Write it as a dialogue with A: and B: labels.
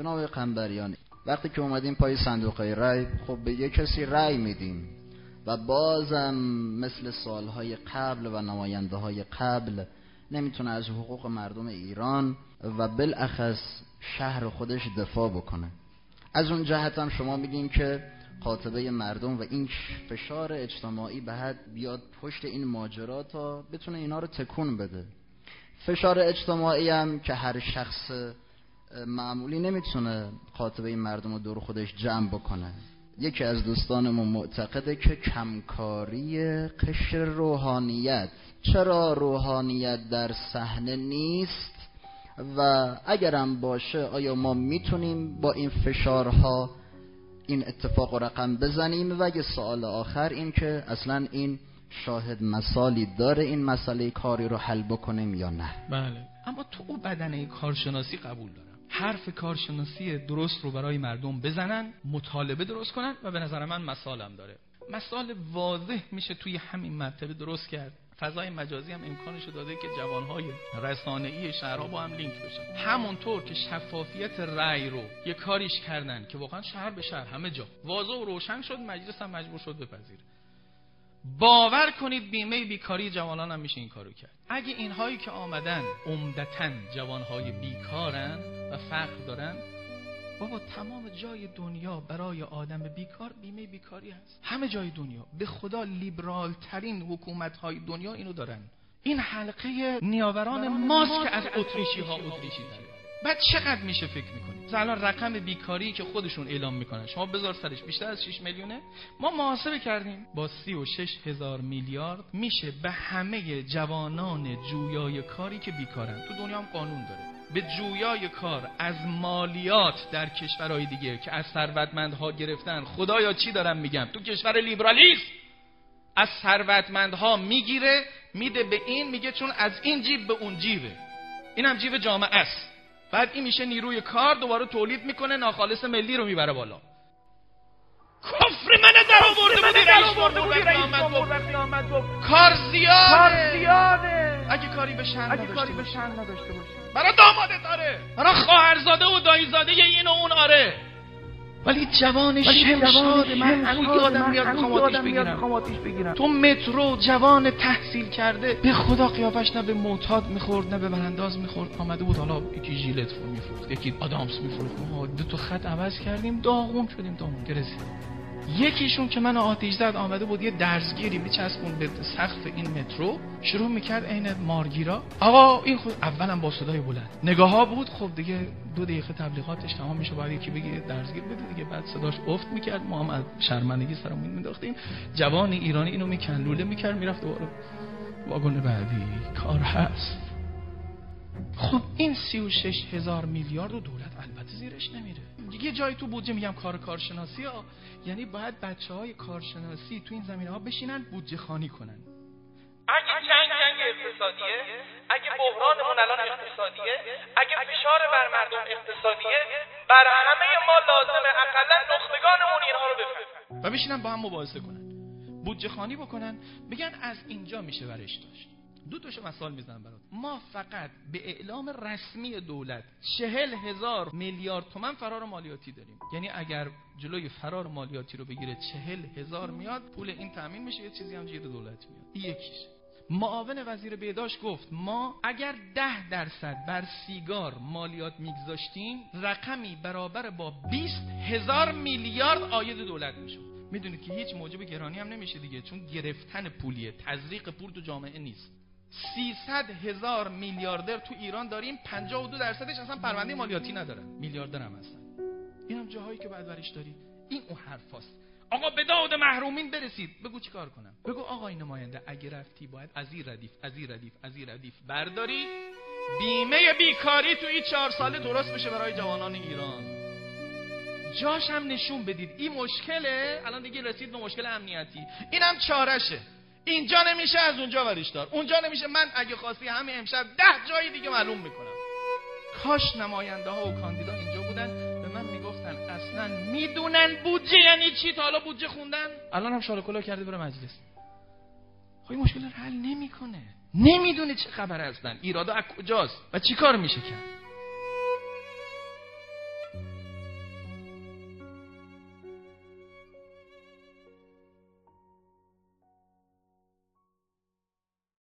A: جناب قنبریان وقتی که اومدیم پای صندوق رای خب به یه کسی رای میدیم و بازم مثل سالهای قبل و نماینده های قبل نمی‌تونه از حقوق مردم ایران و بالاخص شهر خودش دفاع بکنه. از اون جهت هم شما میگین که قاطبه مردم و این فشار اجتماعی به حد بیاد پشت این ماجرا تا بتونه اینا رو تکون بده. فشار اجتماعی هم که هر شخص معمولی نمی‌تونه قاطبه مردم رو دور خودش جمع بکنه. یکی از دوستانمون معتقده که کمکاری قشر روحانیت. چرا روحانیت در صحنه نیست؟ و اگرم باشه آیا ما می‌تونیم با این فشارها این اتفاق رقم بزنیم؟ و یه سوال آخر این که اصلا این شاهد مثالی داره این مسئله کاری رو حل بکنیم یا نه؟
B: بله. اما تو بدنه کارشناسی قبول دارم حرف کارشناسی درست رو برای مردم بزنن مطالبه درست کنن و به نظر من مثالم داره. مثال واضح میشه توی همین مرتبه درست کرد. فضای مجازی هم امکانش داده که جوانهای رسانه‌ای شهرها با هم لینک بشن. همونطور که شفافیت رأی رو یه کاریش کردن که واقعا شهر به شهر همه جا. واضح و روشن شد مجلس هم مجبور شد بپذیره. باور کنید بیمه بیکاری جوانان هم میشه این کارو کرد. اگه اینهایی که آمدن عمدتا جوانهای بیکارن و فقر دارن بابا تمام جای دنیا برای آدم بیکار بیمه بیکاری هست. همه جای دنیا به خدا لیبرال ترین حکومت های دنیا اینو دارن. این حلقه نیاوران ماست که از اتریشی ها اتریشی داره. بعد چقدر میشه فکر می‌کنید الان رقم بیکاری که خودشون اعلام می‌کنن. شما بذار سرش بیشتر از 6 میلیونه. ما محاسبه کردیم. با 36 هزار میلیارد میشه به همه جوانان جویای کاری که بیکارن. تو دنیا هم قانون داره. به جویای کار از مالیات در کشورهای دیگه که از ثروتمندها گرفتن. خدایا چی دارم میگم؟ تو کشور لیبرالیسم. از ثروتمندها می‌گیره میده به این میگه چون از این جیب به اون جیبه. اینم جیب جامعه است. بعد این میشه نیروی کار دوباره تولید می‌کنه ناخالص ملی رو می‌بره بالا. کفر من در آورده بودی رئیس آمد کار زیاده. اگه کاری به شن نداشته باشه برای داماده داره. برای خواهرزاده و دایزاده این و اون آره. ولی جوان شمشاد من هنوز یادم میاد می‌خوام آتیش بگیرم. تو مترو جوان تحصیل کرده. به خدا قیافش نه به معتاد می‌خورد نه به برانداز می‌خورد. آمده بود حالا یکی ژیلت میفروخت یکی آدامس میفروخت. ما دو تا خط عوض کردیم داغون شدیم داغون. گرسید یکیشون که من آتیش زد آمده بود یه درزگیری میچسبون به سقف این مترو. شروع می‌کرد عین مارگیرا. آقا این خود اولم با صدای بلند. نگاه ها بود. خب دیگه دو دقیقه تبلیغاتش تمام میشه باید یکی بگه درزگیر بده دیگه. بعد صداش افت می‌کرد. ما هم از شرمندگی سرمون مینداختیم جوان ایرانی اینو میکن لوله می‌کرد. می‌رفت دوباره. واگن بعدی کار هست. خب این 36 هزار میلیارد و دولت البته زیرش نمیره. یه جایی تو بودجه میگم کار کارشناسی ها. یعنی باید بچه های کارشناسی تو این زمینه ها بشینن بودجه خانی کنن. اگه جنگ جنگ اقتصادیه اگه بحرانمون الان اقتصادیه اگه فشار بر مردم اقتصادیه بر همه ما لازمه اقلا نخبگانمون اینها رو بفهمن و بشینن با هم مباحثه کنن. بودجه خانی بکنن. بگن از اینجا میشه برش داشت. دو تاشو مثال می‌زنم برات. ما فقط به اعلام رسمی دولت چهل هزار میلیارد تومن فرار مالیاتی داریم. یعنی اگر جلوی فرار مالیاتی رو بگیره چهل هزار میاد پول این تامین میشه یه چیزی هم جیر دولت میاد. یکیش معاون وزیر بهداشت گفت ما اگر ده درصد بر سیگار مالیات میگذاشتیم رقمی برابر با 20 هزار میلیارد آید دولت می‌شد. می‌دونید که هیچ موجب گرانی هم نمیشه دیگه چون گرفتن پولیه تزریق پول تو جامعه نیست. 300 هزار میلیاردر تو ایران داریم 52 درصدش اصلا پرونده مالیاتی ندارن. میلیاردر هم هستن. این هم جاهایی که بعد برش داری این اون حرفاست. آقا به داد محرومین برسید. بگو چیکار کنم؟ بگو آقای نماینده اگه رفتی باید از این ردیف از این ردیف از این ردیف برداری. بیمه بیکاری تو این چهار ساله درست بشه برای جوانان ایران. جاش هم نشون بدید. این مشکله؟ الان دیگه رسید به مشکل امنیتی. اینم چارشه. اینجا نمیشه از اونجا ورش دار. اونجا نمیشه. من اگه خواستی همه امشب ده جایی دیگه معلوم می‌کنم. کاش نماینده ها و کاندیدا اینجا بودن. به من می‌گفتن اصلا می‌دونن بودجه یعنی چی؟ تا حالا بودجه خوندن؟ الان هم شالکولا کرده بره مجلس. خب مشکل حل نمی‌کنه. نمی‌دونه چه خبر هستن. ایرادا از کجاست؟ و چی کار میشه کرد؟